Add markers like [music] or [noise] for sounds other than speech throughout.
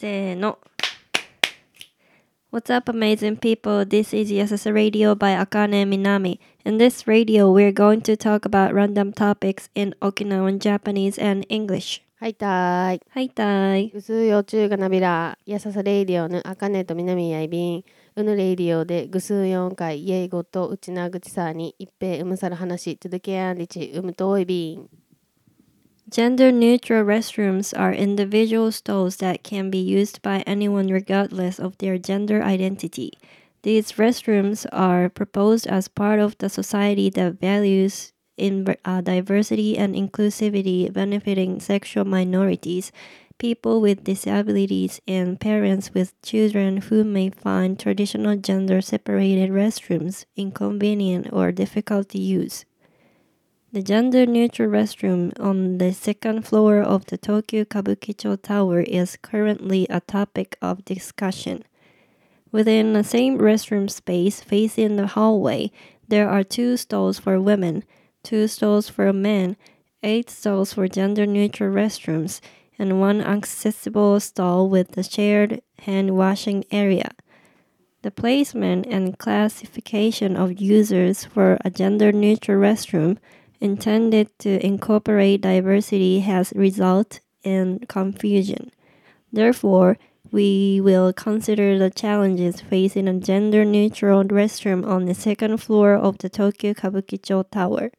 せーの。What's up, amazing people? This is Yasasa Radio by Akane Minami. In this radio, we're going to talk about random topics in Okinawan Japanese and English. はいたーい。はいたい。ぐすうよちゅうがなびら、やささレイディオぬあかねとみなみやいびん。うぬレイディオでぐすうよーかい、英語とうちなぐちさにいっぺーうむさる話、続けやんりちうむとおいびん。Gender neutral restrooms are individual stalls that can be used by anyone regardless of their gender identity. These restrooms are proposed as part of the society that values in uh, diversity and inclusivity, benefiting sexual minorities, people with disabilities, and parents with children who may find traditional gender separated restrooms inconvenient or difficult to use. The gender neutral restroom on the second floor of the Tokyo Kabukicho Tower is currently a topic of discussion. Within the same restroom space facing the hallway, there are two stalls for women, two stalls for men, eight stalls for gender neutral restrooms, and one accessible stall with a shared hand washing area. The placement and classification of users for a gender neutral restroom intended to incorporate diversity has resulted in confusion. Therefore, we will consider the challenges facing a gender neutral restroom on the second floor of the Tokyo Kabukicho Tower.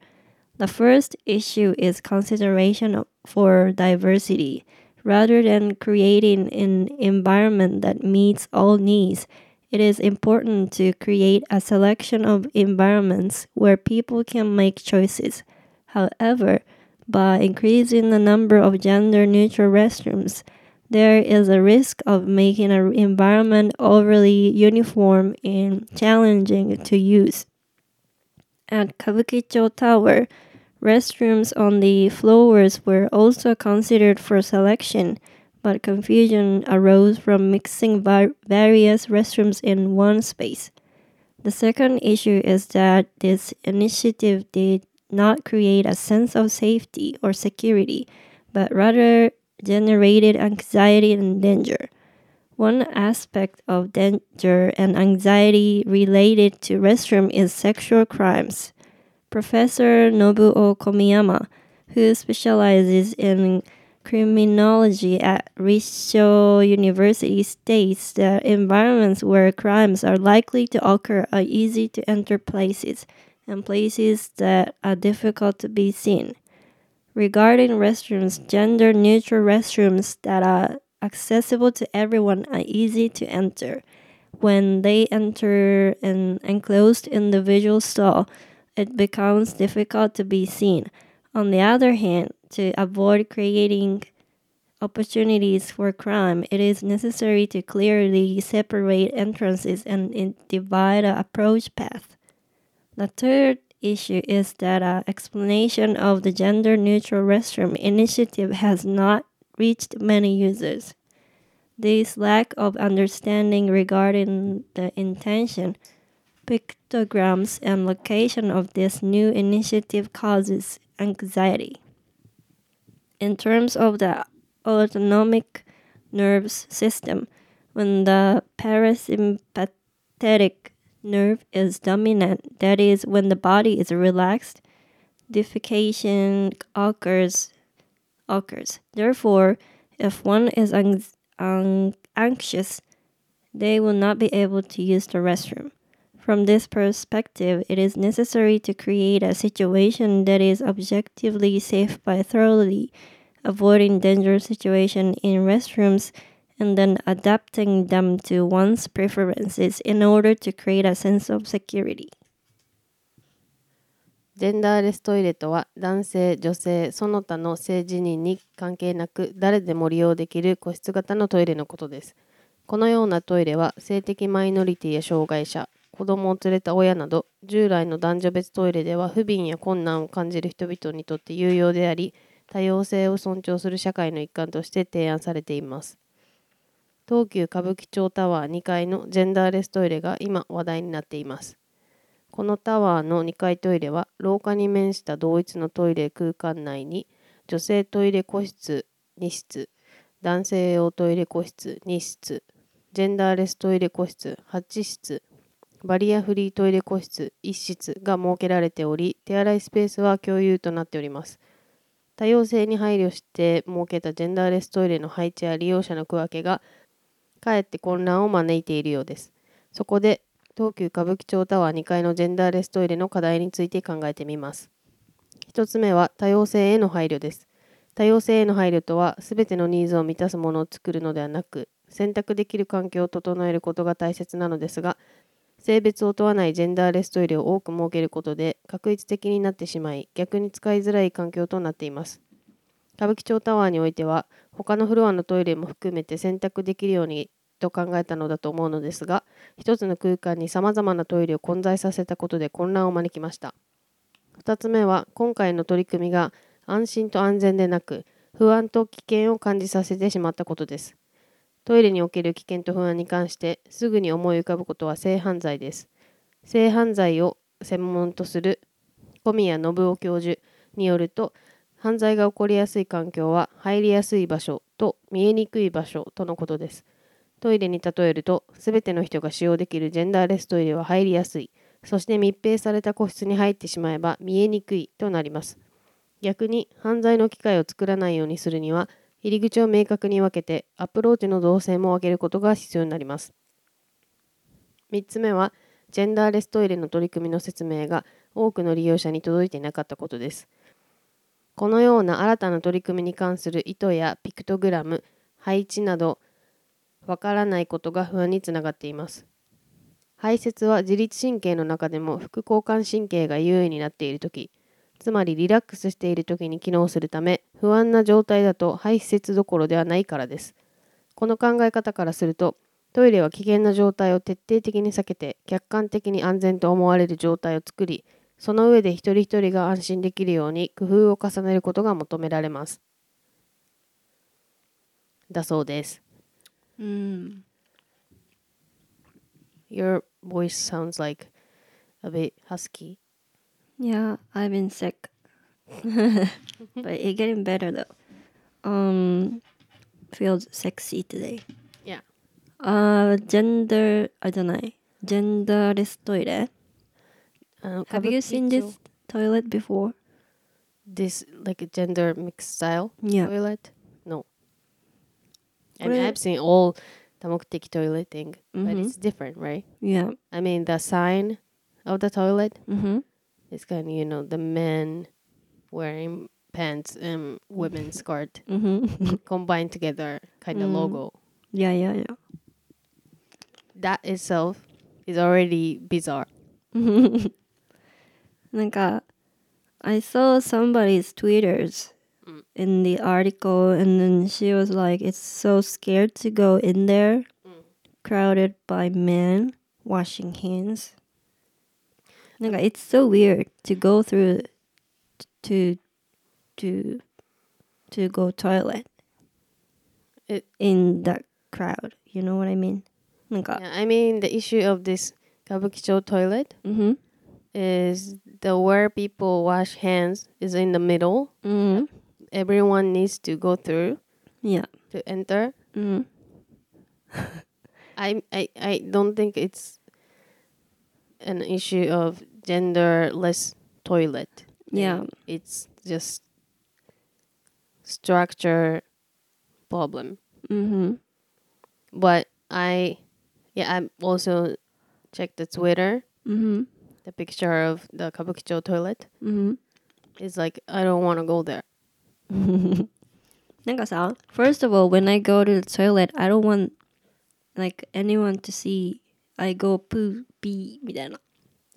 The first issue is consideration for diversity. Rather than creating an environment that meets all needs, it is important to create a selection of environments where people can make choices. However, by increasing the number of gender neutral restrooms, there is a risk of making an environment overly uniform and challenging to use. At Kabukicho Tower, restrooms on the floors were also considered for selection, but confusion arose from mixing var- various restrooms in one space. The second issue is that this initiative did not create a sense of safety or security, but rather generated anxiety and danger. One aspect of danger and anxiety related to restroom is sexual crimes. Professor Nobuo Komiyama, who specializes in criminology at Risho University, states that environments where crimes are likely to occur are easy to enter places and places that are difficult to be seen. Regarding restrooms, gender neutral restrooms that are accessible to everyone are easy to enter. When they enter an enclosed individual stall, it becomes difficult to be seen. On the other hand, to avoid creating opportunities for crime, it is necessary to clearly separate entrances and divide an approach path. The third issue is that an explanation of the gender neutral restroom initiative has not reached many users. This lack of understanding regarding the intention, pictograms, and location of this new initiative causes anxiety. In terms of the autonomic nervous system, when the parasympathetic nerve is dominant, that is, when the body is relaxed, defecation occurs. occurs. Therefore, if one is anxious, they will not be able to use the restroom. From this perspective, it is necessary to create a situation that is objectively safe by thoroughly avoiding dangerous situations in restrooms and then adapting them to one's preferences in order to create a sense of security. ジェンダーレストイレとは男性、女性、その他の性自認に関係なく誰でも利用できる個室型のトイレのことです。このようなトイレは性的マイノリティや障害者、子供を連れた親など従来の男女別トイレでは不憫や困難を感じる人々にとって有用であり多様性を尊重する社会の一環として提案されています。東急歌舞伎町タワー2階のジェンダーレストイレが今話題になっています。このタワーの2階トイレは廊下に面した同一のトイレ空間内に女性トイレ個室2室男性用トイレ個室2室ジェンダーレストイレ個室8室バリアフリートイレ個室1室が設けられており手洗いスペースは共有となっております。多様性に配慮して設けたジェンダーレストイレの配置や利用者の区分けがかえって混乱を招いているようです。そこで東急歌舞伎町タワー2階のジェンダーレストイレの課題について考えてみます。1つ目は多様性への配慮です。多様性への配慮とは全てのニーズを満たすものを作るのではなく選択できる環境を整えることが大切なのですが性別を問わないジェンダーレストイレを多く設けることで確一的になってしまい逆に使いづらい環境となっています。歌舞伎町タワーにおいては他のフロアのトイレも含めて選択できるようにと考えたのだと思うのですが一つの空間にさまざまなトイレを混在させたことで混乱を招きました。2つ目は今回の取り組みが安心と安全でなく不安と危険を感じさせてしまったことです。トイレにおける危険と不安に関してすぐに思い浮かぶことは性犯罪です。性犯罪を専門とする小宮信夫教授によると犯罪が起こりやすい環境は入りやすい場所と見えにくい場所とのことです。トイレに例えると全ての人が使用できるジェンダーレストイレは入りやすい。そして密閉された個室に入ってしまえば見えにくいとなります。逆に犯罪の機会を作らないようにするには入り口を明確に分けてアプローチの動線も分けることが必要になります。3つ目はジェンダーレストイレの取り組みの説明が多くの利用者に届いていなかったことです。このような新たな取り組みに関する意図やピクトグラム配置などわからないことが不安につながっています。排泄は自律神経の中でも副交感神経が優位になっている時つまりリラックスしている時に機能するため不安な状態だと排泄どころではないからです。この考え方からするとトイレは危険な状態を徹底的に避けて客観的に安全と思われる状態を作りその上で一人一人が安心できるように工夫を重ねることが求められます。だそうです。うん。Your voice sounds like a bit husky. Yeah, I've been sick. [laughs] but it's getting better though. Um feels sexy today. Yeah. Uh gender I don't know. Genderless toilet. Uh, Have you seen this toilet before? This like a gender mixed style yeah. toilet? No. I mean, I've seen all tamokuteki toilet thing, mm -hmm. but mm-hmm. it's different, right? Yeah. I mean the sign of the toilet. Mm -hmm it's kind of you know the men wearing pants and women skirt mm-hmm. [laughs] combined together kind of mm. Mm-hmm. logo. Yeah, yeah, yeah. That itself is already bizarre. [laughs] like uh, I saw somebody's tweeters mm. in the article, and then she was like, "It's so scared to go in there, mm. crowded by men washing hands." なんか it's so weird to go through to to to go toilet It- in that crowd you know what I mean なんか Yeah, I mean, the issue of this kabukicho toilet うん is the where people wash hands is in the middle. うん、 Everyone needs to go through いや to enter. うん、 [laughs] I I I don't think it's an issue of genderless toilet. Yeah. It's just structure problem. うん、 But I yeah, I also checked the Twitter, うん、 the picture of the kabukicho toilet. うん。 It's like I don't want to go there. [laughs] なんかさ、first of all, when I go to the toilet, I don't want like anyone to see I go poo pee みたいな。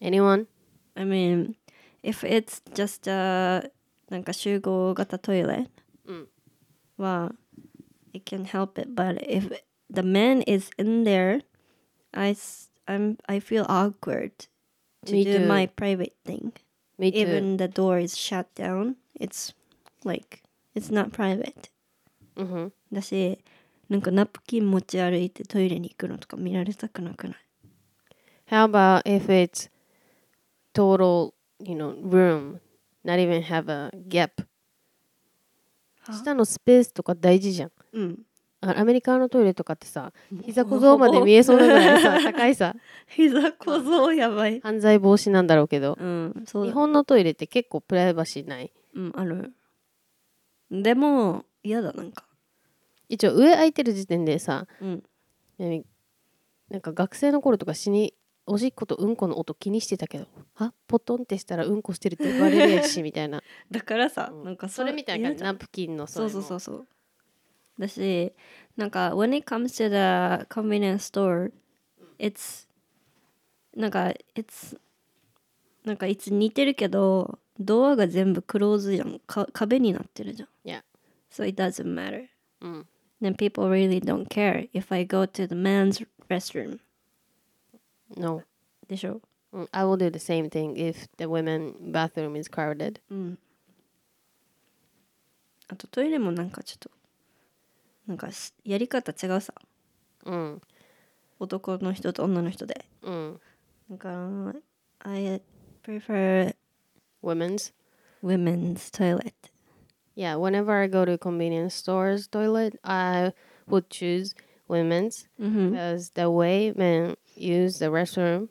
Anyone? I mean, if it's just a なんか集合型トイレうんは、it can help it. But if the man is in there, I, s- I'm, I feel awkward to Me do too. my private thing. Me too. Even the door is shut down, it's like, it's not private. hmm だしなんかナプキン持ち歩いてトイレに行くのとか見られたくなくない How about if it's total, you know, room, not even have a gap? 下のスペースとか大事じゃん。うん。あアメリカのトイレとかってさ膝小僧まで見えそうなぐらいさ高いさ。[laughs] 膝小僧やばい。犯罪防止なんだろうけど。うんそうだ。日本のトイレって結構プライバシーない？うんある。でも嫌だなんか。一応上空いてる時点でさうん。えなんか学生の頃とか死におしっことうんこの音気にしてたけどあポトンってしたらうんこしてるってバレるやしみたいな。[laughs] だからさ、うん。なんかそれみたいな嫌じ。ナプキンのそうそううそうそう。だしなんか when it comes to the convenience store it's なんか it's なんかいつ似てるけどドアが全部クローズじゃん。か壁になってるじゃん。Yeah. so it doesn't matter うん。Then people really don't care if I go to the man's restroom No でしょうん I will do the same thing if the women bathroom is crowded うんあとトイレもなんかちょっとなんかしやり方違うさうん男の人と女の人でうんなんか I prefer women's women's toilet Yeah, whenever I go to convenience stores toilet, I would choose women's うん because the way men use the restroom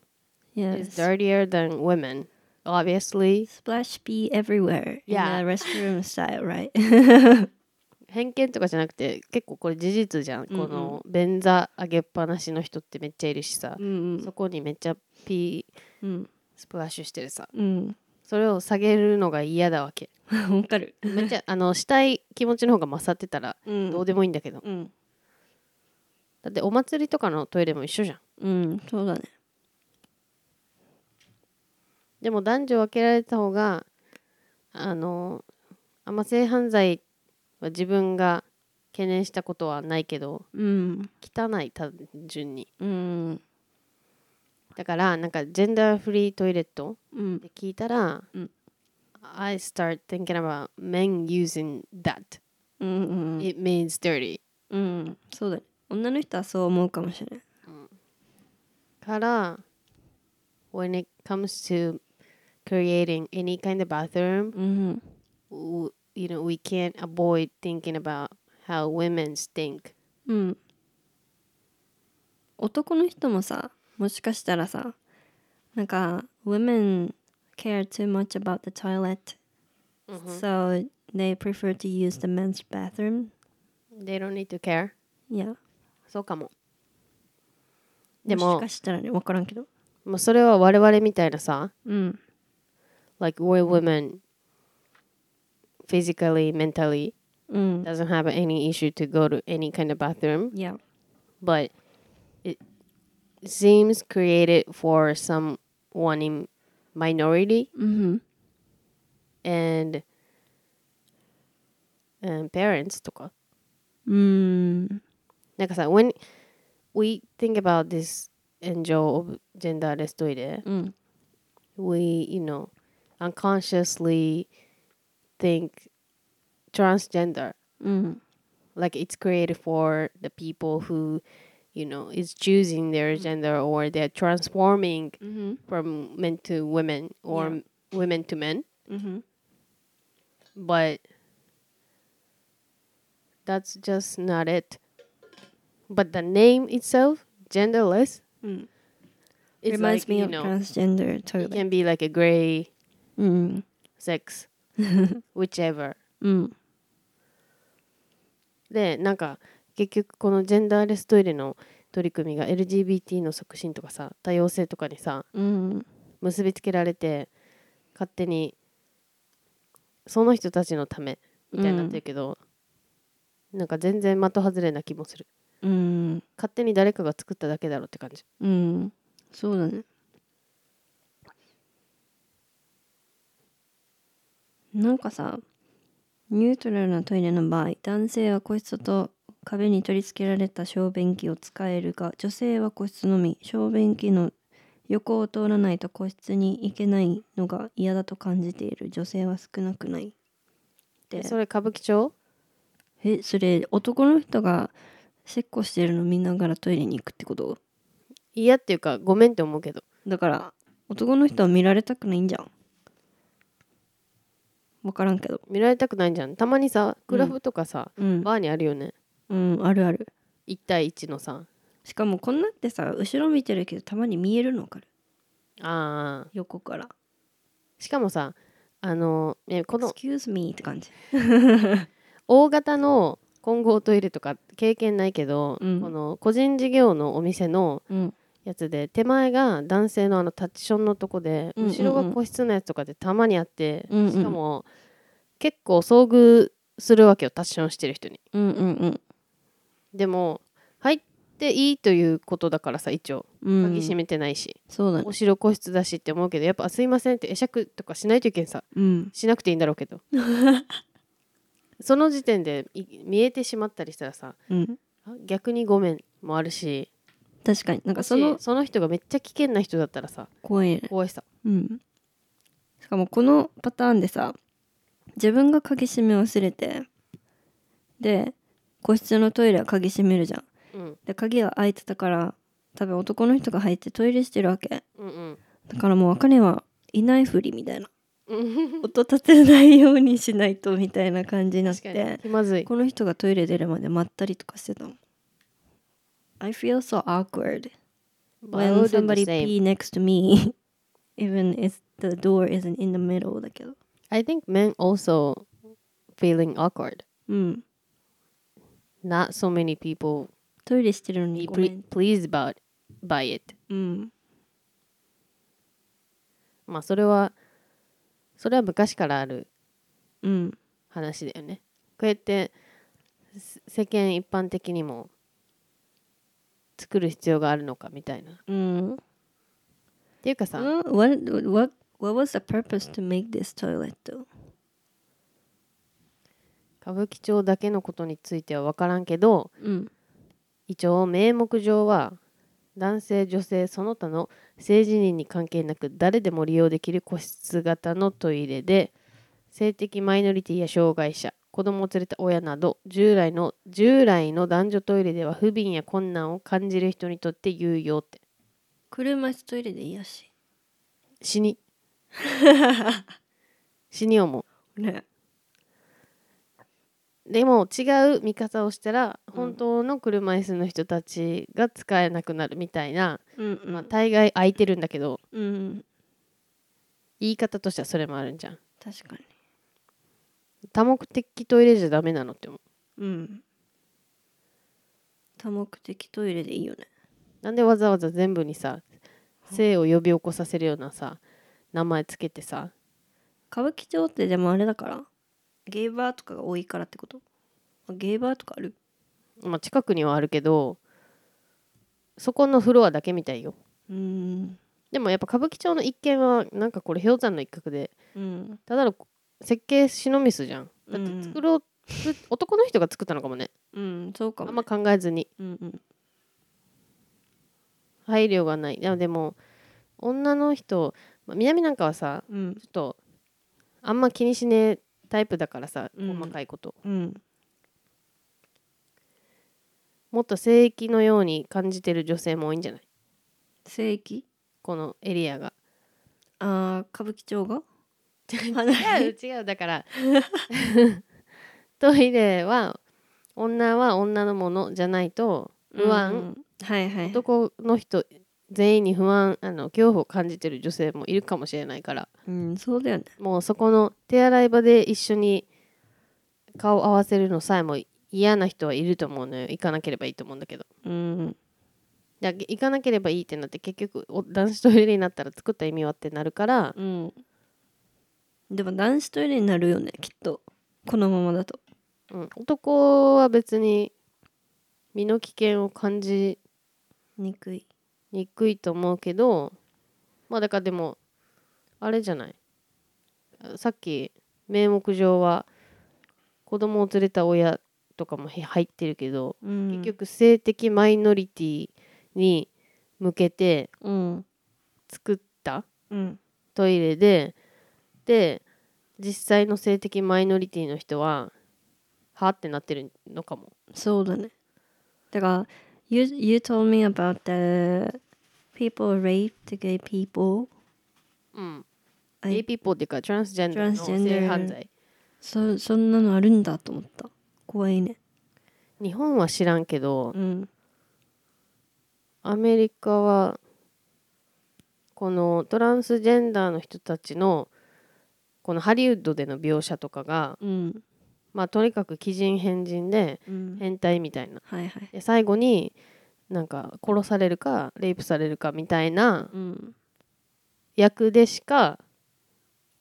is Yes dirtier than women. Obviously, Splash pee everywhere Yeah. in restroom style right? [laughs] 偏見とかじゃなくて結構これ事実じゃん。うんうんこの便座上げっぱなしの人ってめっちゃいるしさ、うんそこにめっちゃピーうんスプラッシュしてるさ。うんそれを下げるのが嫌だわけ。う [laughs] んわかるめっちゃあのしたい気持ちの方が勝ってたらうんどうでもいいんだけど。うんだってお祭りとかのトイレも一緒じゃん。うんそうだね。でも男女分けられた方があのあんま性犯罪は自分が懸念したことはないけどうん。汚い単純に。うん。だからなんかジェンダーフリートイレットうん。って聞いたら、うん。I start thinking about men using that. うんうん。It means dirty. うん。そうだね女の人はそう思うかもしれないから when it comes to creating any kind of bathroom うん w- you know we can't avoid thinking about how women stink うん男の人もさもしかしたらさなんか women care too much about the toilet so they prefer to use the men's bathroom they don't need to care yeah そうかもでもしもかしたらね分からんけどもうそれは我々みたいなさうん like we're women physically mentally うん doesn't have any issue to go to any kind of bathroom yeah but it seems created for someone in minority うん and and parents とかうん なんかさ when we think about this enjoy of genderless トイレうん we you know unconsciously think transgender うん like it's created for the people who you know is choosing their gender or they're transforming うん from men to women or women to men うん but that's just not it but the name itself genderless うん it's reminds like me of know transgender it toilet can be like a gray うん sex whichever うんでなんか結局このジェンダーレストイレの取り組みが LGBT の促進とかさ多様性とかにさうん結びつけられて勝手にその人たちのためみたいになってるけど、なんか全然的外れな気もするうん。勝手に誰かが作っただけだろうって感じ。うん。そうだね。なんかさニュートラルなトイレの場合男性は個室と壁に取り付けられた小便器を使えるが女性は個室のみ小便器の横を通らないと個室に行けないのが嫌だと感じている。女性は少なくないでそれ歌舞伎町？えそれ男の人がせっこしてるの見ながらトイレに行くってこと？嫌っていうかごめんって思うけど。だから男の人は見られたくないんじゃん。分からんけど。見られたくないんじゃん。たまにさクラブとかさ、うん。バーにあるよね。うんあるある。1対1のさ。しかもこんなってさ後ろ見てるけどたまに見えるの分かる？あー。横から。しかもさあのねこ「の Excuse me」って感じ。[laughs] 大型の混合トイレとか経験ないけど、うん。この個人事業のお店のうん。やつで手前が男性のあのタッチションのとこで、うんうんうん。後ろが個室のやつとかでたまにあって、うんうん。しかも結構遭遇するわけよタッチションしてる人に。うんうんうん。でも入っていいということだからさ一応。うん鍵閉めてないし、そうだね。後ろ個室だしって思うけどやっぱあすいませんって会釈とかしないといけんさ。うん。しなくていいんだろうけど [laughs] その時点でい見えてしまったりしたらさうん。あ逆にごめんもあるし確かに。なんかそものしその人がめっちゃ危険な人だったらさ怖い。ね怖いさ。うん。しかもこのパターンでさ自分が鍵閉め忘れてで個室のトイレは鍵閉めるじゃん。うん。で鍵が開いてたから多分男の人が入ってトイレしてるわけ。うんうん。だからもう茜はいないふりみたいな。うん音立てないようにしないとみたいな感じになって気まずいこの人がトイレ出るまで待ったりとかしてたの I feel so awkward when somebody pee next to me even if the door isn't in the middle だけど I think men also feeling awkward うん not so many people トイレしてるのにごめん pleased about by it うんまあそれはそれは昔からあるうん話だよね。こうやってせ世間一般的にも作る必要があるのかみたいな。っうん。ていうかさ、Uh, what, what, what was the purpose to make this toilet though? 歌舞伎町だけのことについては分からんけどうん。一応名目上は男性女性その他の性自認に関係なく誰でも利用できる個室型のトイレで性的マイノリティや障害者子供を連れた親など従来の従来の男女トイレでは不憫や困難を感じる人にとって有用って。車椅子トイレでいいやし。死に。[laughs] 死に思ね。うでも違う見方をしたら本当の車椅子の人たちが使えなくなるみたいな、うんうん、まあ、大概空いてるんだけどうん言い方としてはそれもあるんじゃん。確かに。多目的トイレじゃダメなのって思う。うん。多目的トイレでいいよね。なんでわざわざ全部にさ性を呼び起こさせるようなさ名前つけてさ。歌舞伎町ってでもあれだからゲイバーとかが多いからってこと？あゲイバーとかある？まあ近くにはあるけどそこのフロアだけみたいよ。うん。でもやっぱ歌舞伎町の一軒はなんかこれ氷山の一角でうん。ただの設計シノミスじゃん。だってうん。作ろう、作男の人が作ったのかもね。うんそうかも、あんま考えずに。うんうん。配慮がない。でもでも女の人、まあ南なんかはさうん。ちょっとあんま気にしねえタイプだからさうん。細かいこと、うん。もっと聖域のように感じてる女性も多いんじゃない？正規このエリアが。あー歌舞伎町が？[laughs] 違う [laughs] 違う。だからトイレは女は女のものじゃないと不安、うんはいはい。男の人全員に不安あの恐怖を感じてる女性もいるかもしれないから。うんそうだよね。もうそこの手洗い場で一緒に顔を合わせるのさえも嫌な人はいると思うのよ。行かなければいいと思うんだけど。うん。だ行かなければいいってなって結局お男子トイレになったら作った意味はってなるから。うん。でも男子トイレになるよねきっと。このままだと。うん、男は別に身の危険を感じ憎いにくいと思うけどまあだからでもあれじゃない？さっき名目上は子供を連れた親とかもへ入ってるけど、うん。結局性的マイノリティに向けてうん。作ったうん。トイレでで実際の性的マイノリティの人ははってなってるのかも。そうだね。だから you, you told me about the people raped gay people. うん。ゲイピーポーっていうかトランスジェンダーの性犯罪。そそんなのあるんだと思った。怖いね。日本は知らんけどうん。アメリカはこのトランスジェンダーの人たちのこのハリウッドでの描写とかがうん。まあとにかく奇人変人でうん。変態みたいな。はいはい。で最後になんか殺されるかレイプされるかみたいなうん。役でしか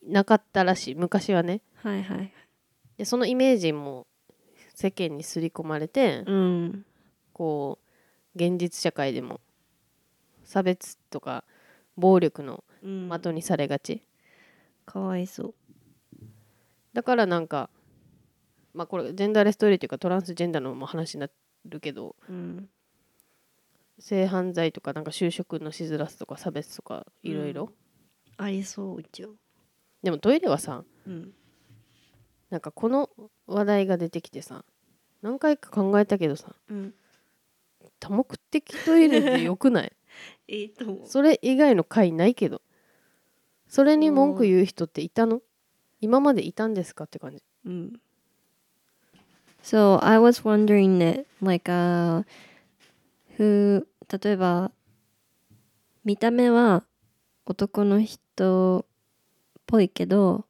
なかったらしい。昔はね。はいはい。でそのイメージも世間に刷り込まれてうん。こう現実社会でも差別とか暴力のうん。的にされがち。かわいそう。だからなんかまあこれジェンダーレストイレというかトランスジェンダーのも話になるけどうん性犯罪とかなんか就職のしづらさとか差別とかいろいろ？ありそう一応。でもトイレはさうん。なんかこの話題が出てきてさ何回か考えたけどさうん。多目的トイレでよくない？い [laughs] いと思う。それ以外の回ないけど。それに文句言う人っていたの？今までいたんですかって感じ。Mm. So I was wondering that, like, uh, who, 例えば、見た目は男の人っぽいけど、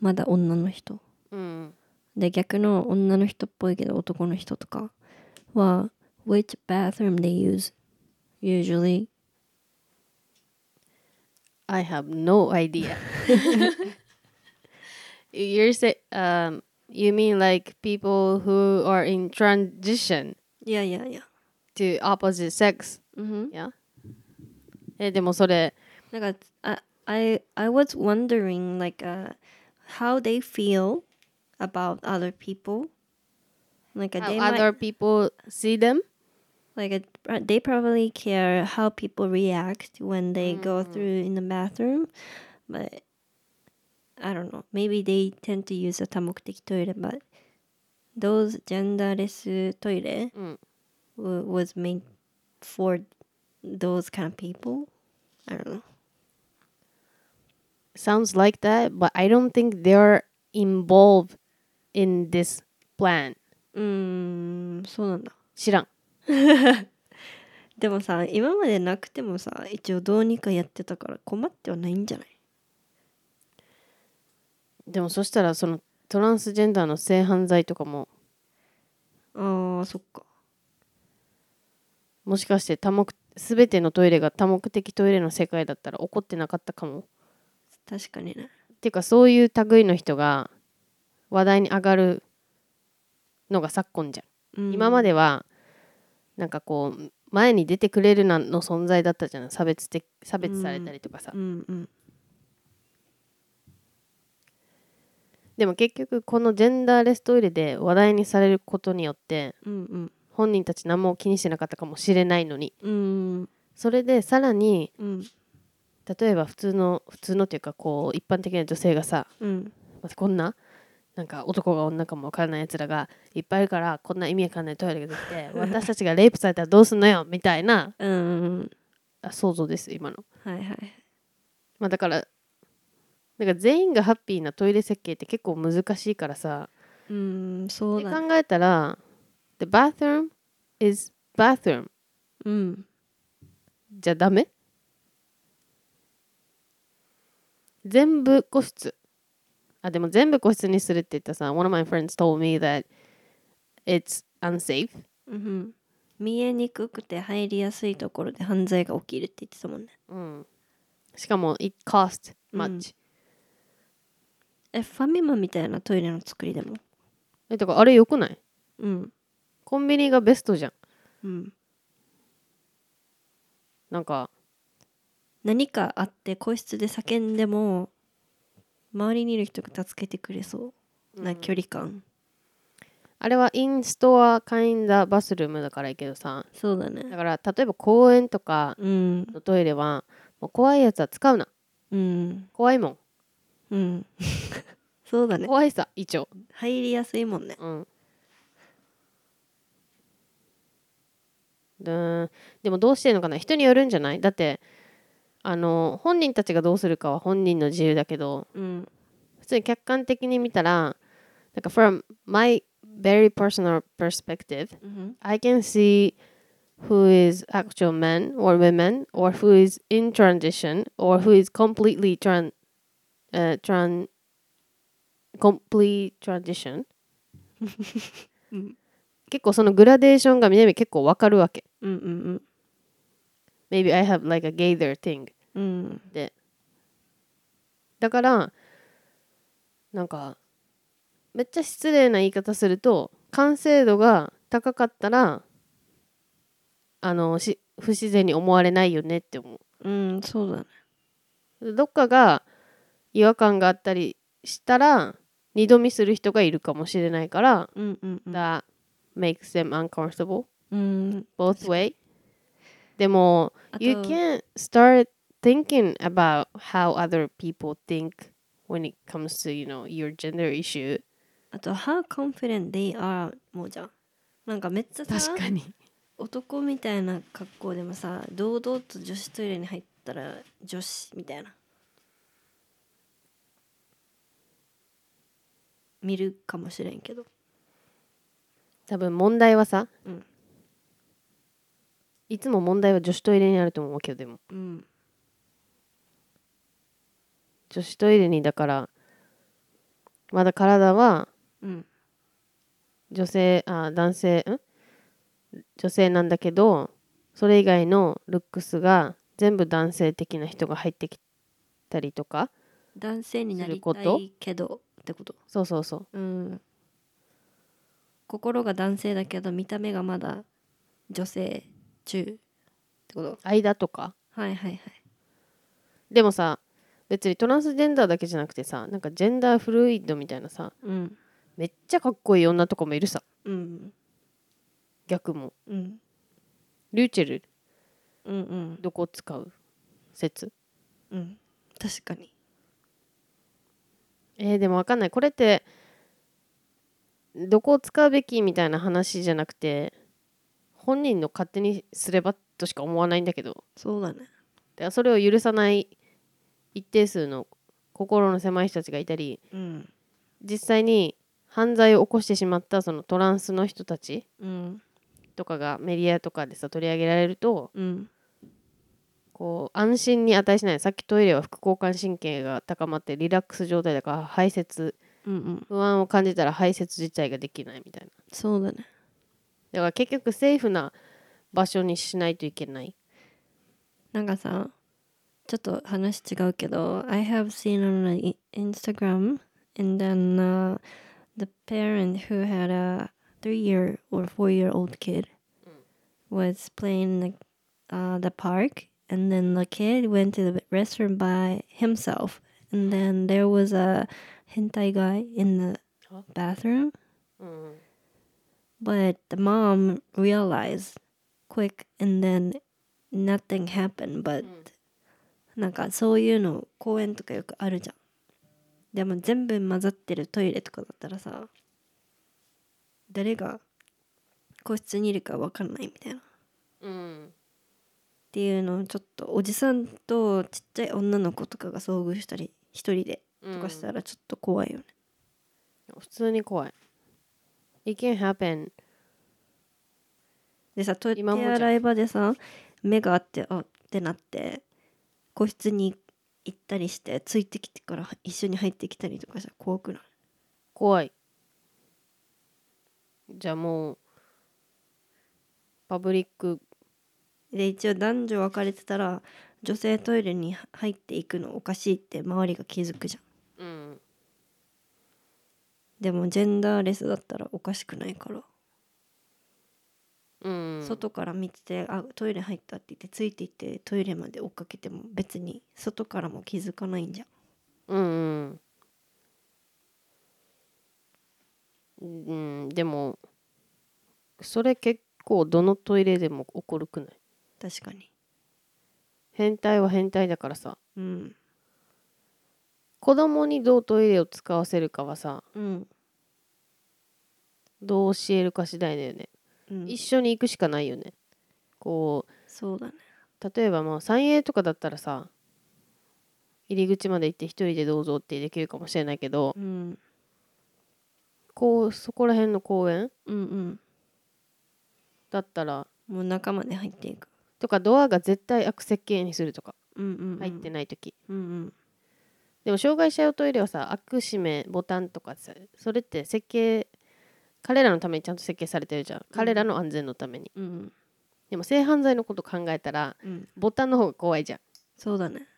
まだ女の人。うんで、逆の女の人っぽいけど男の人とかは、which bathroom they use usually? I have no idea you're say um you mean like people who are in transition いやいやいや。to opposite sex うん。 yeah えでもそれなんか、I, I, I was wondering, like, uh, how they feel about other people. Like, uh, how they other might, people see them like, uh, they probably care how people react when they go through in the bathroom. But I don't know. Maybe they tend to use a 多目的トイレ, but those genderless トイレうん wa- Was made for those kind of people. I don't know. sounds like that but I don't think they're involved in this plan うーん、そうなんだ。知らんでもさ、今までなくてもさ、一応どうにかやってたから困ってはないんじゃないでもそしたらそのトランスジェンダーの性犯罪とかもああ、そっか。もしかして多目全てのトイレが多目的トイレの世界だったら起こってなかったかも確かにね。っていうかそういう類の人が話題に上がるのが昨今じゃん、うん今まではなんかこう前に出てくれるなの存在だったじゃん差別的差別されたりとかさ、うんうん。でも結局このジェンダーレストイレで話題にされることによってうんうん。本人たち何も気にしてなかったかもしれないのにうんそれでさらにうん例えば普通の普通のっていうかこう一般的な女性がさうんこんななんか男が女かもわからないやつらがいっぱいいるからこんな意味わかんないトイレができて [laughs] 私たちがレイプされたらどうすんのよみたいなうんうん。あ想像です今の、はいはい。まあ、だからなんか全員がハッピーなトイレ設計って結構難しいからさうん、そうだね。で考えたら The bathroom is bathroom. うん。じゃダメ？全部個室。あでも全部個室にするって言ったらさ One of my friends told me that it's unsafe. うん。見えにくくて入りやすいところで犯罪が起きるって言ってたもんね。うん。しかも it cost うん。much、え、ファミマみたいなトイレの作りでも？えだからあれよくない？うん。コンビニがベストじゃん。うん。なんか何かあって個室で叫んでも周りにいる人が助けてくれそう。な距離感、あれはインストアカインダバスルームだからいいけどさ。そうだね。だから例えば公園とかうん。のトイレはもう怖いやつは使うな。うん。怖いもん。うん。[laughs] そうだね。怖いさ一応入りやすいもんね。うんででもどうしてるのかな人によるんじゃないだってあの本人たちがどうするかは本人の自由だけどうん普通に客観的に見たらなんか from my very personal perspective, うん I can see who is actual men or women or who is in transition or who is completely tran uh, tran complete transition うん結構そのグラデーションが南結構わかるわけ。うんうん maybe I have like a gather thing うん。うんで。だからなんかめっちゃ失礼な言い方すると完成度が高かったらあのし不自然に思われないよねって思う。んそうだね。うどっかが違和感があったりしたら二度見する人がいるかもしれないから、うんうんうん。that makes them uncomfortable うん both way でも you can't start thinking about how other people think when it comes to you know your gender issue あと how confident they are もうじゃんなんかめっちゃさに男みたいな格好でもさ堂々と女子トイレに入ったら女子みたいな見るかもしれんけど多分問題はさ、うん。いつも問題は女子トイレにあると思うけどでも。うん。女子トイレにだからまだ体はうん。女性あ男性ん？女性なんだけどそれ以外のルックスが全部男性的な人が入ってきたりとか男性になりたすることいけどってこと？そうそうそう。うん心が男性だけど見た目がまだ女性中ってこと？間とか？はいはいはい。でもさ別にトランスジェンダーだけじゃなくてさなんかジェンダーフルイドみたいなさうん。めっちゃかっこいい女とかもいるさ。うん逆も。うん。リューチェル？うんうん。どこ使う説？うん。確かに。えー、でもわかんない。これってどこを使うべきみたいな話じゃなくて本人の勝手にすればとしか思わないんだけど。そうだね。だそれを許さない一定数の心の狭い人たちがいたりうん。実際に犯罪を起こしてしまったそのトランスの人たちうん。とかがメディアとかでさ取り上げられるとうん。こう安心に値しない。さっきトイレは副交感神経が高まってリラックス状態だから排泄うんうん不安を感じたら排泄自体ができないみたいなそうだねだから結局セーフな場所にしないといけないなんかさちょっと話違うけど I have seen on like, Instagram and then uh, the parent who had a three year or four year old kid was playing the, uh, the park and then the kid went to the restroom by himself and then there was a hentai guy in the bathroom. うん but the mom realized quick and then nothing happened but、なんかそういうの公園とかよくあるじゃん。でも全部混ざってるトイレとかだったらさ誰が個室にいるか分かんないみたいな。っうんていうのをちょっとおじさんとちっちゃい女の子とかが遭遇したり一人でとかしたらちょっと怖いよね、普通に怖い。It can happen でさトイレ今もじゃん洗い場でさ目があってあってなって個室に行ったりしてついてきてから一緒に入ってきたりとかしたら怖くない？怖い。じゃあもうパブリック。で一応男女分かれてたら女性トイレに入っていくのおかしいって周りが気づくじゃんうんでもジェンダーレスだったらおかしくないから、うん。外から見ててあトイレ入ったって言ってついていってトイレまで追っかけても別に外からも気づかないんじゃん。うんうん。うん。でもそれ結構どのトイレでも起こるくない？確かに。変態は変態だからさ。うん。子供にどうトイレを使わせるかはさうんどう教えるか次第だよね、うん。一緒に行くしかないよね。こそうだね。う例えばまあ三栄とかだったらさ入り口まで行って一人でどうぞってできるかもしれないけどうん。こうそこら辺の公園うんうん。だったらもう中まで入っていく。とかドアが絶対開く設計にするとかうんうん、うん、入ってない時、うんうん。でも障害者用トイレはさ開く閉めボタンとかさそれって設計彼らのためにちゃんと設計されてるじゃん。彼らの安全のために、うん。でも性犯罪のこと考えたらうん。ボタンの方が怖いじゃん。そうだね。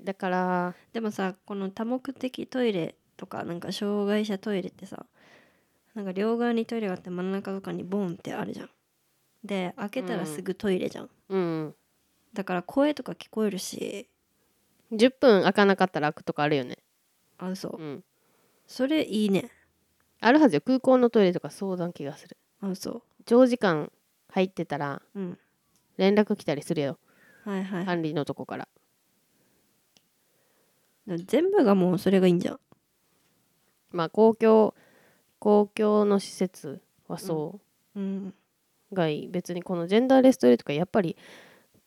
だからでもさこの多目的トイレとかなんか障害者トイレってさなんか両側にトイレがあって真ん中とかにボンってあるじゃん。で開けたらすぐトイレじゃん、うん。だから声とか聞こえるし。10分開かなかったら開くとかあるよね。あ嘘。うん。それいいねあるはずよ。空港のトイレとか相談気がする。あ嘘長時間入ってたらうん。連絡来たりするよ。はいはい、管理のとこから。全部がもうそれがいいんじゃん。まあ公共公共の施設はそうん。うがいい、別にこのジェンダーレストイレとかやっぱり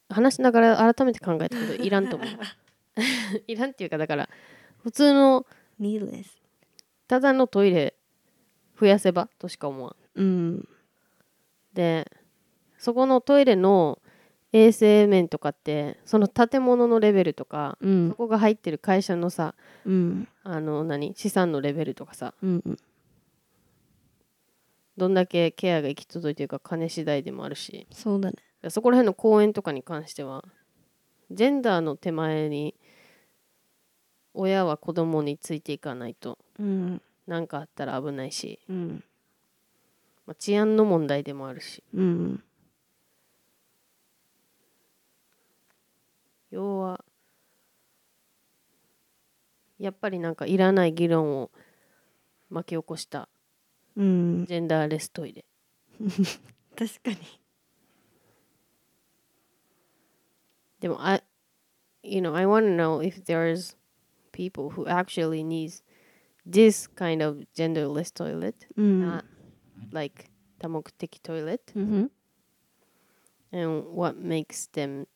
話しながら改めて考えたけどいらんと思う。[laughs] いらんっていうかだから普通の needless ただのトイレ増やせばとしか思わん。うん。でそこのトイレの衛生面とかってその建物のレベルとか、うん。そこが入ってる会社のさうん。あの何資産のレベルとかさうんうん。どんだけケアが行き届いてるか金次第でもあるし。そうだね。そこら辺の公園とかに関してはジェンダーの手前に親は子供についていかないと。うん何かあったら危ないし、うん。まあ、治安の問題でもあるし。うん要はやっぱりなんかいらない議論を巻き起こしたうん。ジェンダーレストイレ。[laughs] 確かに。でも I you know I want to know if there's people who actually needs this kind of genderless toilet うん not like 多目的 toilet. うん and what makes them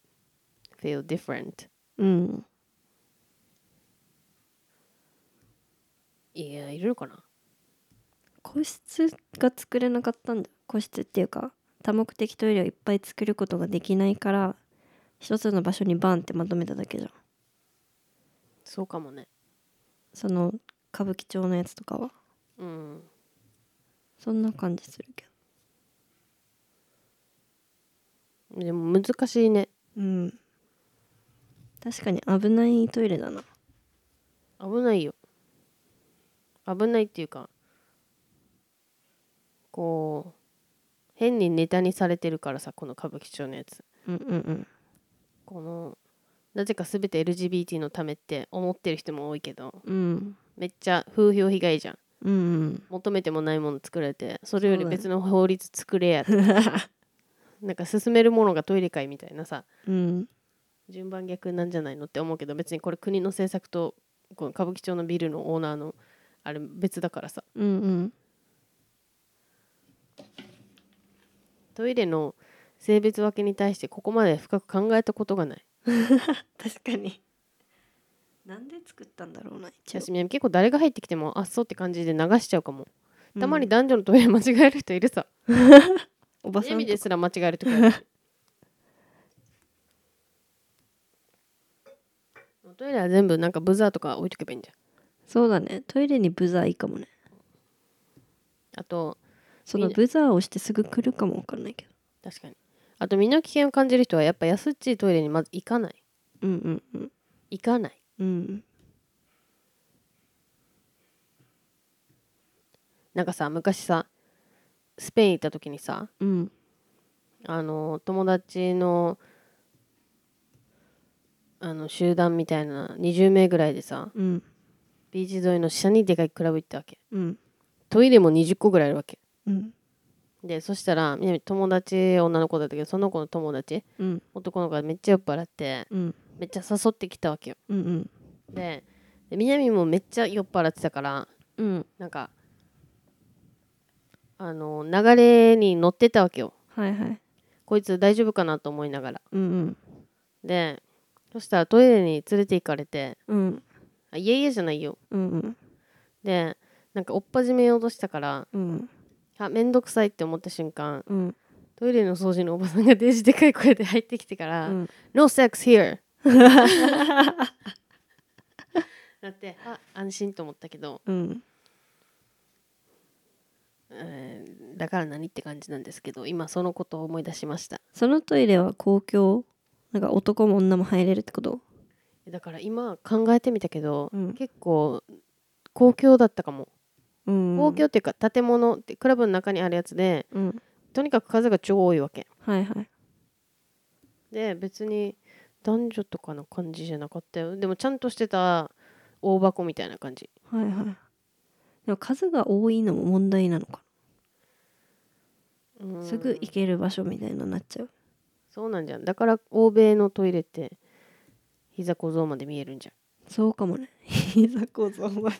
feel different? うんいやいるのかな？個室が作れなかったんだ。個室っていうか多目的トイレをいっぱい作ることができないから一つの場所にバンってまとめただけじゃん。そうかもね。その歌舞伎町のやつとかは？うん。そんな感じするけでも難しいね。どうん。確かに危ないトイレだな。危ないよ。危ないっていうかこう変にネタにされてるからさこの歌舞伎町のやつ。うんうんうん。このなぜか全て LGBT のためって思ってる人も多いけど。うんめっちゃ風評被害じゃん。うんうん。求めてもないもの作られてそれより別の法律作れやって。[laughs] なんか進めるものがトイレかいみたいなさ。うん。順番逆なんじゃないのって思うけど別にこれ国の政策とこの歌舞伎町のビルのオーナーのあれ別だからさ。うんうん。トイレの性別分けに対してここまで深く考えたことがない。[laughs] 確かになんで作ったんだろうな一応。私結構誰が入ってきてもあっそうって感じで流しちゃうかも。たまにうん男女のトイレ間違える人いるさ、[laughs] おばさんと。か意味ですら間違えるときある。[laughs] しトイレは全部なんかブザーとか置いとけばいいんじゃん。そうだね。トイレにブザーいいかもね。あとそのブザーをしてすぐ来るかもわかんないけど。確かに。あと身の危険を感じる人はやっぱ安っちいトイレにまず行かない。うんうんうん。行かないうん。なんかさ昔さスペイン行った時にさうんあの友達のあの集団みたいな20名ぐらいでさうんビーチ沿いの下にでかいクラブ行ったわけ。うんトイレも20個ぐらいあるわけ。うんでそしたらみんな友達女の子だったけどその子の友達うん男の子がめっちゃ酔っ払ってうんめっちゃ誘ってきたわけよ。うんうん。でで南もめっちゃ酔っ払ってたからうん。なんかあの流れに乗ってたわけよ。はいはい。こいつ大丈夫かなと思いながら。うんうん。でそしたらトイレに連れて行かれてうん。あいえいえじゃないよ。うんうん。でなんか追っ始めようとしたからうん。あめんどくさいって思った瞬間うん。トイレの掃除のおばさんがデジでかい声で入ってきてから「うん。No sex here」[laughs] だってあ安心と思ったけど、うん。えーだから何って感じなんですけど今そのことを思い出しました。そのトイレは公共？なんか男も女も入れるってこと？だから今考えてみたけど、うん。結構公共だったかも、うん。公共っていうか建物ってクラブの中にあるやつでうん。とにかく数が超多いわけ。はいはい。で別に男女とかの感じじゃなかったよ。でもちゃんとしてた大箱みたいな感じ。はいはい。でも数が多いのも問題なのかうん。なすぐ行ける場所みたいになっちゃう。そうなんじゃん。だから欧米のトイレって膝小僧まで見えるんじゃん。そうかもね。[laughs] 膝小僧まで。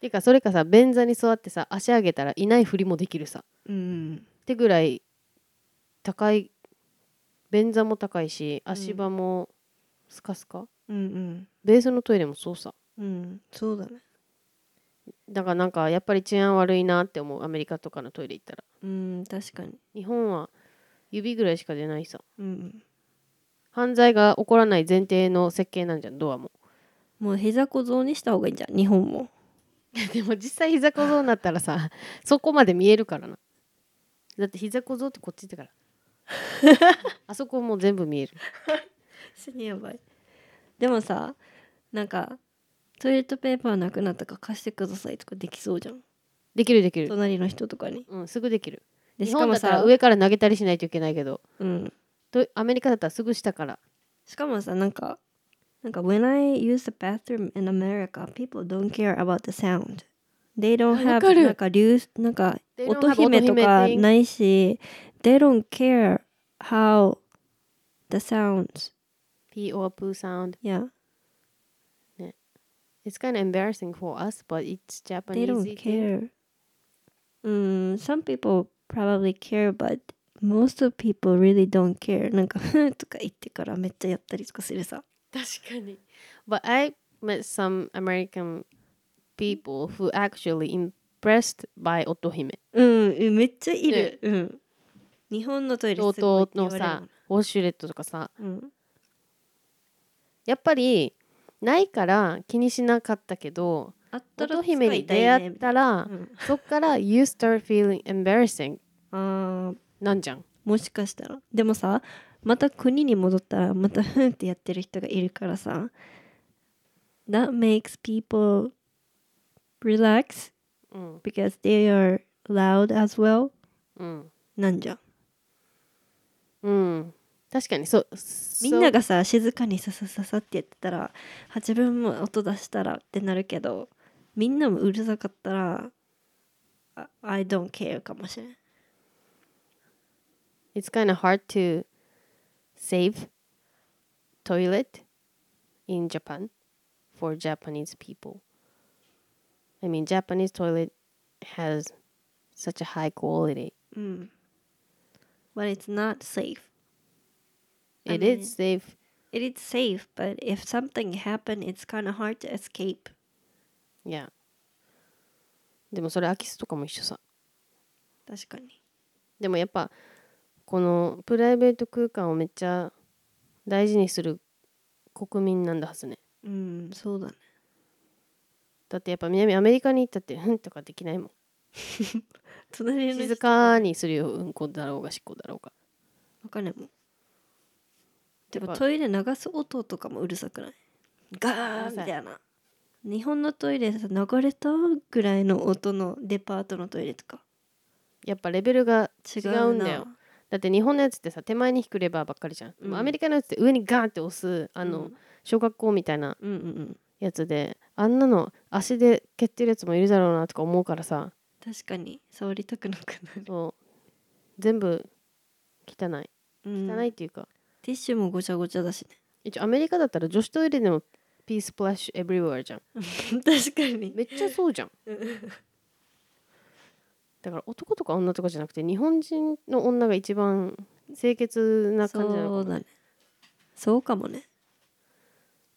てかそれかさ便座に座ってさ足上げたらいないふりもできるさ。うん。ってぐらい高い便座も高いし足場もスカスカ、うんうん。ベースのトイレもそうさうんそうだね。だからなんかやっぱり治安悪いなって思うアメリカとかのトイレ行ったら。うん確かに。日本は指ぐらいしか出ないさ。うん犯罪が起こらない前提の設計なんじゃんドアも。もう膝小僧にした方がいいんじゃん日本も。[laughs] でも実際膝小僧になったらさそこまで見えるからな。だって膝小僧ってこっちだから [laughs] あそこもう全部見える。[laughs] 死にやばい。でもさなんかトイレットペーパーなくなったから貸してくださいとかできそうじゃん。できるできる、隣の人とかに。うん、すぐできる。でしかもだったらさ上から投げたりしないといけないけど。うん。とアメリカだったらすぐ下から。しかもさなんかなんか when I use the bathroom in America people don't care about the sound. They don't あわ have かる。なんか流なんか They don't 音 have 姫と音姫 thing かないし they don't care how the sounds P or poo sound yeah it's kind of embarrassing for us but it's they Japanese don't thing. care mm, some people probably care but most of people really don't care [laughs] なんかふんとか言ってからめっちゃやったりとかするさ確かに but I met some American people who actually impressed by 音姫うんうんめっちゃいる、うん 日本のトイレすごいって弟のさウォシュレットとかさ。うん。やっぱりないから気にしなかったけど乙姫に出会ったら、うんそっから You start feeling embarrassing なんじゃん。もしかしたら。でもさまた国に戻ったらまたふんってやってる人がいるからさ That makes people relax うん。because they are loud as well うん。なんじゃんうん確かにそうみんながさ静かにささささってやってたらあ自分も音出したらってなるけどみんなもうるさかったらあ I don't care かもしれん It's kind of hard to save toilet in Japan for Japanese people. I mean, Japanese toilet has such a high quality. うん But it's not safe I It mean- is safe. It is safe, but if something happened, it's kind of hard to escape. Yeah. でもそれ空き巣とかも一緒さ。確かに。でもやっぱこのプライベート空間をめっちゃ大事にする国民なんだはずね。うん、そうだね。だってやっぱ南アメリカに行ったってうんとかできないもん。[laughs] 隣の人静かにするようんこだろうがしっこだろうが。わかんないもん。でもトイレ流す音とかもうるさくない？ガーみたいな。日本のトイレさ流れたぐらいの音のデパートのトイレとかやっぱレベルが違違うんだよ。だって日本のやつってさ手前に引くレバーばっかりじゃん。うんアメリカのやつって上にガーンって押すあの、うん小学校みたいなうんうんうんやつであんなの足で蹴ってるやつもいるだろうなとか思うからさ確かに触りたくなくなる、そう。全部汚い。うん。汚いっていうか、ティッシュもごちゃごちゃだし一応アメリカだったら女子トイレでもピースプラッシュエブリウェアじゃん。ね [laughs] 確かに。めっちゃそうじゃん。だから男とか女とかじゃなくて日本人の女が一番清潔な感じなのそうだね。そうかもね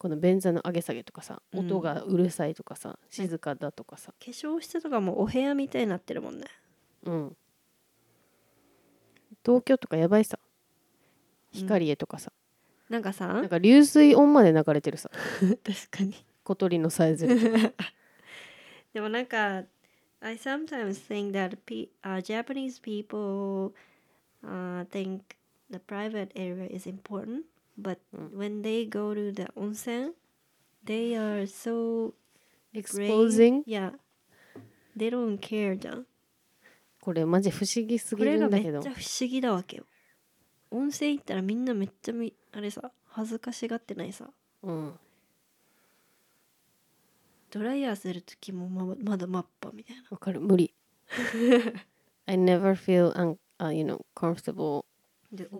この便座の上げ下げとかさうん。音がうるさいとかさ、静かだとかさ。化粧室とかもお部屋みたいになってるもんね。うん。東京とかやばいさ。光栄とかさ、なんかさなんか流水音まで流れてるさ。[laughs] 確かに。小鳥のさえずり。[laughs] でもなんか I sometimes think that pe- uh, Japanese people uh, think the private area is important but when they go to the onsen they are so Exposing? yeah they don't care じゃんこれマジ不思議すぎこれがるんだけどめっちゃ不思議だわけよ温泉行ったらみんなめっちゃみあれさ恥ずかしがってないさうんドライヤーする時もままだマッパみたいなわかる無理 I never feel un, uh, you know comfortable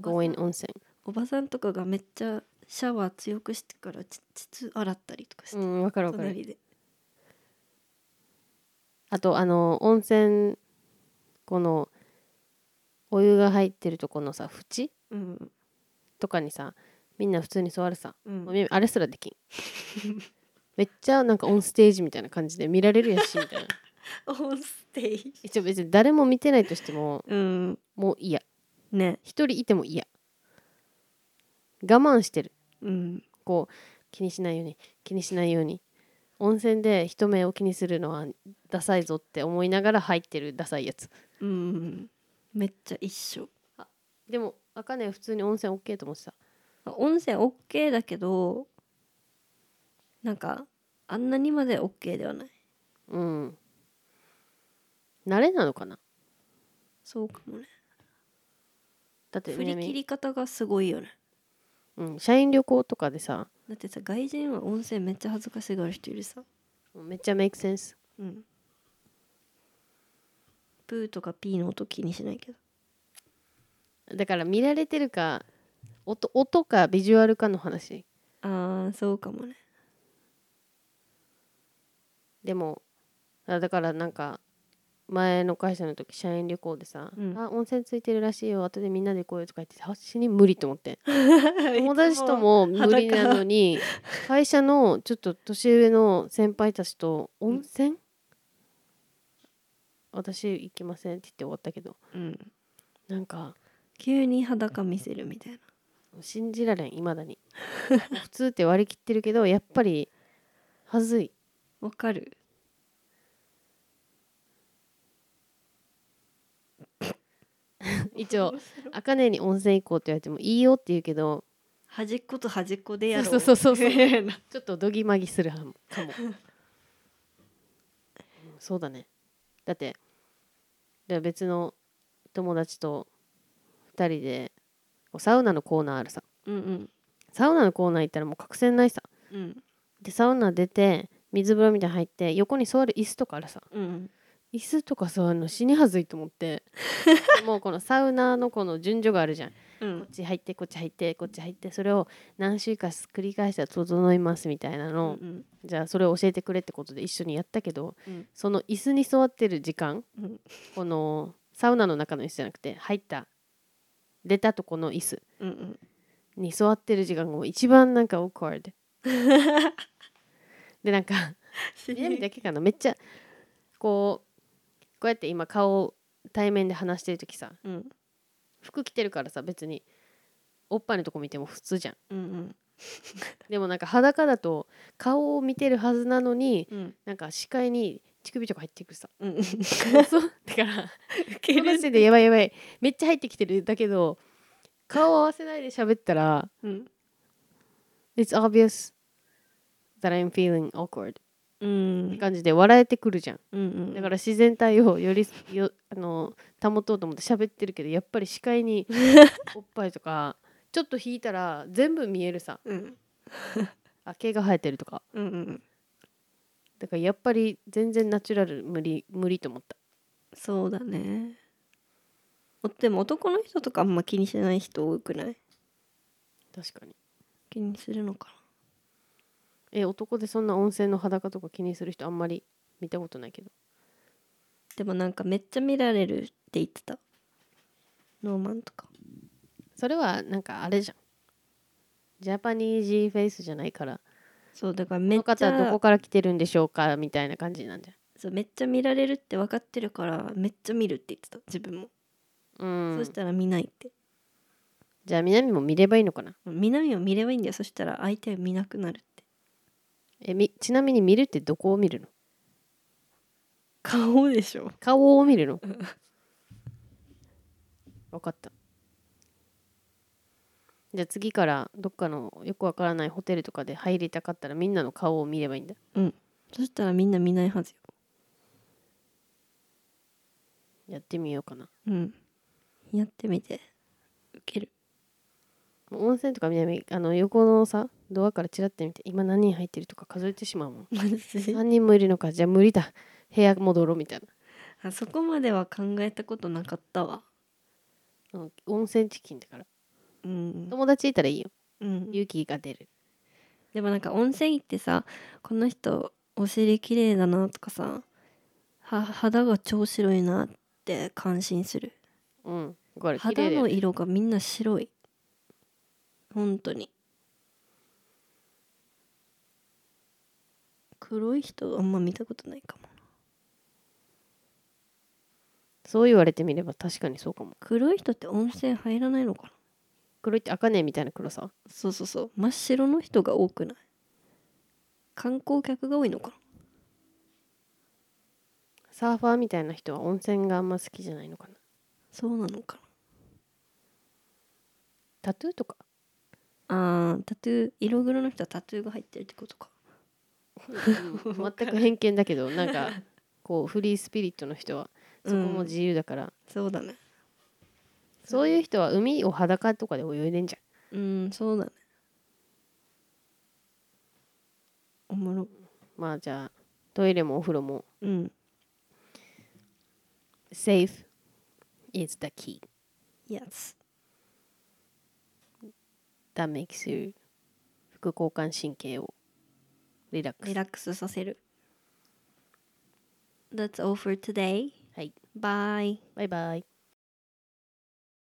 going 温泉おばさんとかがめっちゃシャワー強くしてからち膣洗ったりとかして、うんわかるわかる。隣で。あとあの温泉このお湯が入ってるとこのさ縁？うん。とかにさみんな普通に座るさ、うん。もうみあれすらできん。[laughs] めっちゃなんかオンステージみたいな感じで見られるやしみたいな。[laughs] オンステージ。一応別に誰も見てないとしてもうん。もう嫌。ね。一人いても嫌我慢してる。うん。こう気にしないように気にしないように。温泉で人目を気にするのはダサいぞって思いながら入ってるダサいやつ。うん。めっちゃ一緒。でもあかね普通に温泉 OK と思ってた。あ温泉 OK だけどなんかあんなにまで OK ではない。うん。慣れなのかな？そうかもね。だって振り切南り方がすごいよねうん、社員旅行とかでさだってさ外人は温泉めっちゃ恥ずかしがる人いるさ。めっちゃメイクセンス。うん。プーとかピーの音気にしないけど。だから見られてるか音音かビジュアルかの話。ああそうかもね。でもあだからなんか前の会社の時社員旅行でさ「うんあ温泉ついてるらしいよ。後でみんなで行こうよ」とか言って私に無理と思って。[laughs] 友達とも無理なのに会社のちょっと年上の先輩たちと「温泉？私行きません」って言って終わったけど。うん。なんか急に裸見せるみたいな。信じられんいまだに。[laughs] 普通って割り切ってるけどやっぱりはずい。わかる一応あかねに温泉行こうって言われてもいいよって言うけど端っこと端っこでやろう。そうそうそうそう [laughs] ちょっとどぎまぎするかも。う [laughs] んそうだね。だってで別の友達と2人でサウナのコーナーあるさ。うんうん。サウナのコーナー行ったらもう角栓ないさ。うん。でサウナ出て水風呂みたいに入って横に座る椅子とかあるさ。うん椅子とか座るの死にはずいと思って。[laughs] もうこのサウナーのこの順序があるじゃん。うこんっち入ってこっち入ってこっち入ってそれを何週間繰り返したら整いますみたいなうの、ん。じゃあそれを教えてくれってことで一緒にやったけど、うん。その椅子に座ってる時間、うん。このサウナの中の椅子じゃなくて入った出たとこの椅子うんうん。に座ってる時間がもう一番なんか awkward [laughs] でなんか南だけかな。めっちゃこうこうやって今顔を対面で話してる時さうん。服着てるからさ別におっぱいのとこ見ても普通じゃん。うんうん。でもなんか裸だと顔を見てるはずなのにうん。なんか視界に乳首とか入ってくるさ。うんそう。だからこの時点でやばいやばい。めっちゃ入ってきてるだけど顔を合わせないで喋ったらうん、It's obvious that I'm feeling awkward うん。感じで笑えてくるじゃん。うんうん、だから自然体をより [laughs] よあの保とうと思って喋ってるけどやっぱり視界に [laughs] おっぱいとかちょっと引いたら全部見えるさ。うん。[laughs] あ毛が生えてるとか。うんうんだからやっぱり全然ナチュラル無理無理と思った。そうだね。おでも男の人とかあんま気にしない人多くない？確かに。気にするのかえ男でそんな温泉の裸とか気にする人あんまり見たことないけど。なでもなんかめっちゃ見られるって言ってた。ノーマンとか。それはなんかあれじゃん。ジャパニージーフェイスじゃないから。そうだからこのめっちゃ方どこから来てるんでしょうかみたいな感じなんじそうめっちゃ見られるって分かってるからめっちゃ見るって言ってた。自分も、ゃんうん。そしたら見ないって。じゃあ南も見ればいいのかな。南を見ればいいんだよ。そしたら相手は見なくなるってえみちなみに見るってどこを見るの？顔でしょ。顔を見るの？分かった。じゃあ次からどっかのよくわからないホテルとかで入りたかったらみんなの顔を見ればいいんだ。うん。そしたらみんな見ないはずよ。やってみようかな。うん。やってみて。ウケる温泉とか南あの横のさドアからチラッて見て今何人入ってるとか数えてしまうもん。マジ？何人もいるのか。じゃあ無理だ。部屋戻ろうみたいな。あそこまでは考えたことなかったわ。うん温泉チキンだから。うん、友達いたらいいよ。うん、勇気が出る。でもなんか温泉行ってさこの人お尻綺麗だなとかさは肌が超白いなって感心する。うん。これ綺肌の麗だよね。色がみんな白い本当に。黒い人あんま見たことないかもそう言われてみれば確かにそうかも。黒い人って温泉入らないのかな？黒いって茜みたいな黒さ？そうそうそう。真っ白の人が多くない？観光客が多いのかな？サーファーみたいな人は温泉があんま好きじゃないのかな？そうなのかタトゥーとか？なあータトゥー色黒の人はタトゥーが入ってるってことか。全く偏見だけどなんかこうフリースピリットの人はそこも自由だから、そうだね。そういう人は海を裸とかで泳いでんじゃん。うんそうだね。おもろ。まあじゃあトイレもお風呂もうん。safe is the key. Yes that makes you 副交感神経をリラックスリラックスさせる That's all for today はい Bye バイバイ